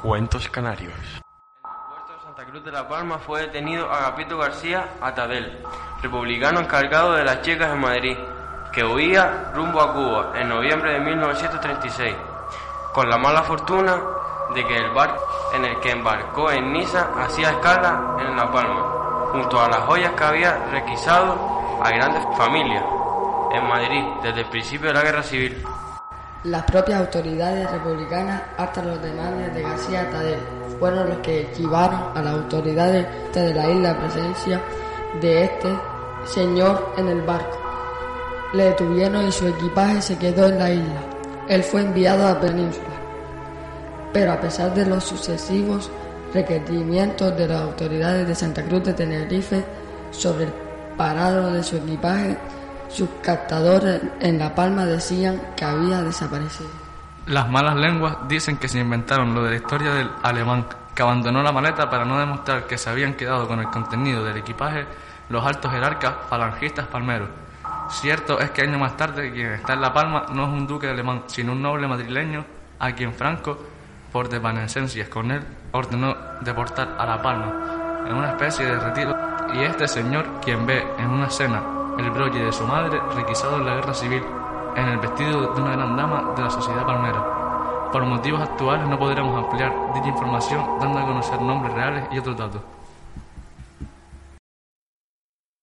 Cuentos Canarios. puerto de Santa Cruz de la Palma fue detenido Agapito García Atadel, republicano encargado de las chicas en Madrid, que huía rumbo a Cuba en noviembre de 1936, con la mala fortuna de que el barco en el que embarcó en Niza hacía escala en La Palma, junto a las joyas que había requisado a grandes familias en Madrid desde el principio de la Guerra Civil. Las propias autoridades republicanas, hasta los demandes de García Tadel, fueron los que llevaron a las autoridades de la isla la presencia de este señor en el barco. Le detuvieron y su equipaje se quedó en la isla. Él fue enviado a Península. Pero a pesar de los sucesivos requerimientos de las autoridades de Santa Cruz de Tenerife sobre el parado de su equipaje, sus captadores en La Palma decían que había desaparecido. Las malas lenguas dicen que se inventaron lo de la historia del alemán, que abandonó la maleta para no demostrar que se habían quedado con el contenido del equipaje los altos jerarcas falangistas palmeros. Cierto es que años más tarde quien está en La Palma no es un duque alemán, sino un noble madrileño a quien Franco, por desvanecencias con él, ordenó deportar a La Palma en una especie de retiro. Y este señor, quien ve en una cena el broche de su madre requisado en la guerra civil, en el vestido de una gran dama de la sociedad palmera. Por motivos actuales no podremos ampliar dicha información dando a conocer nombres reales y otros datos.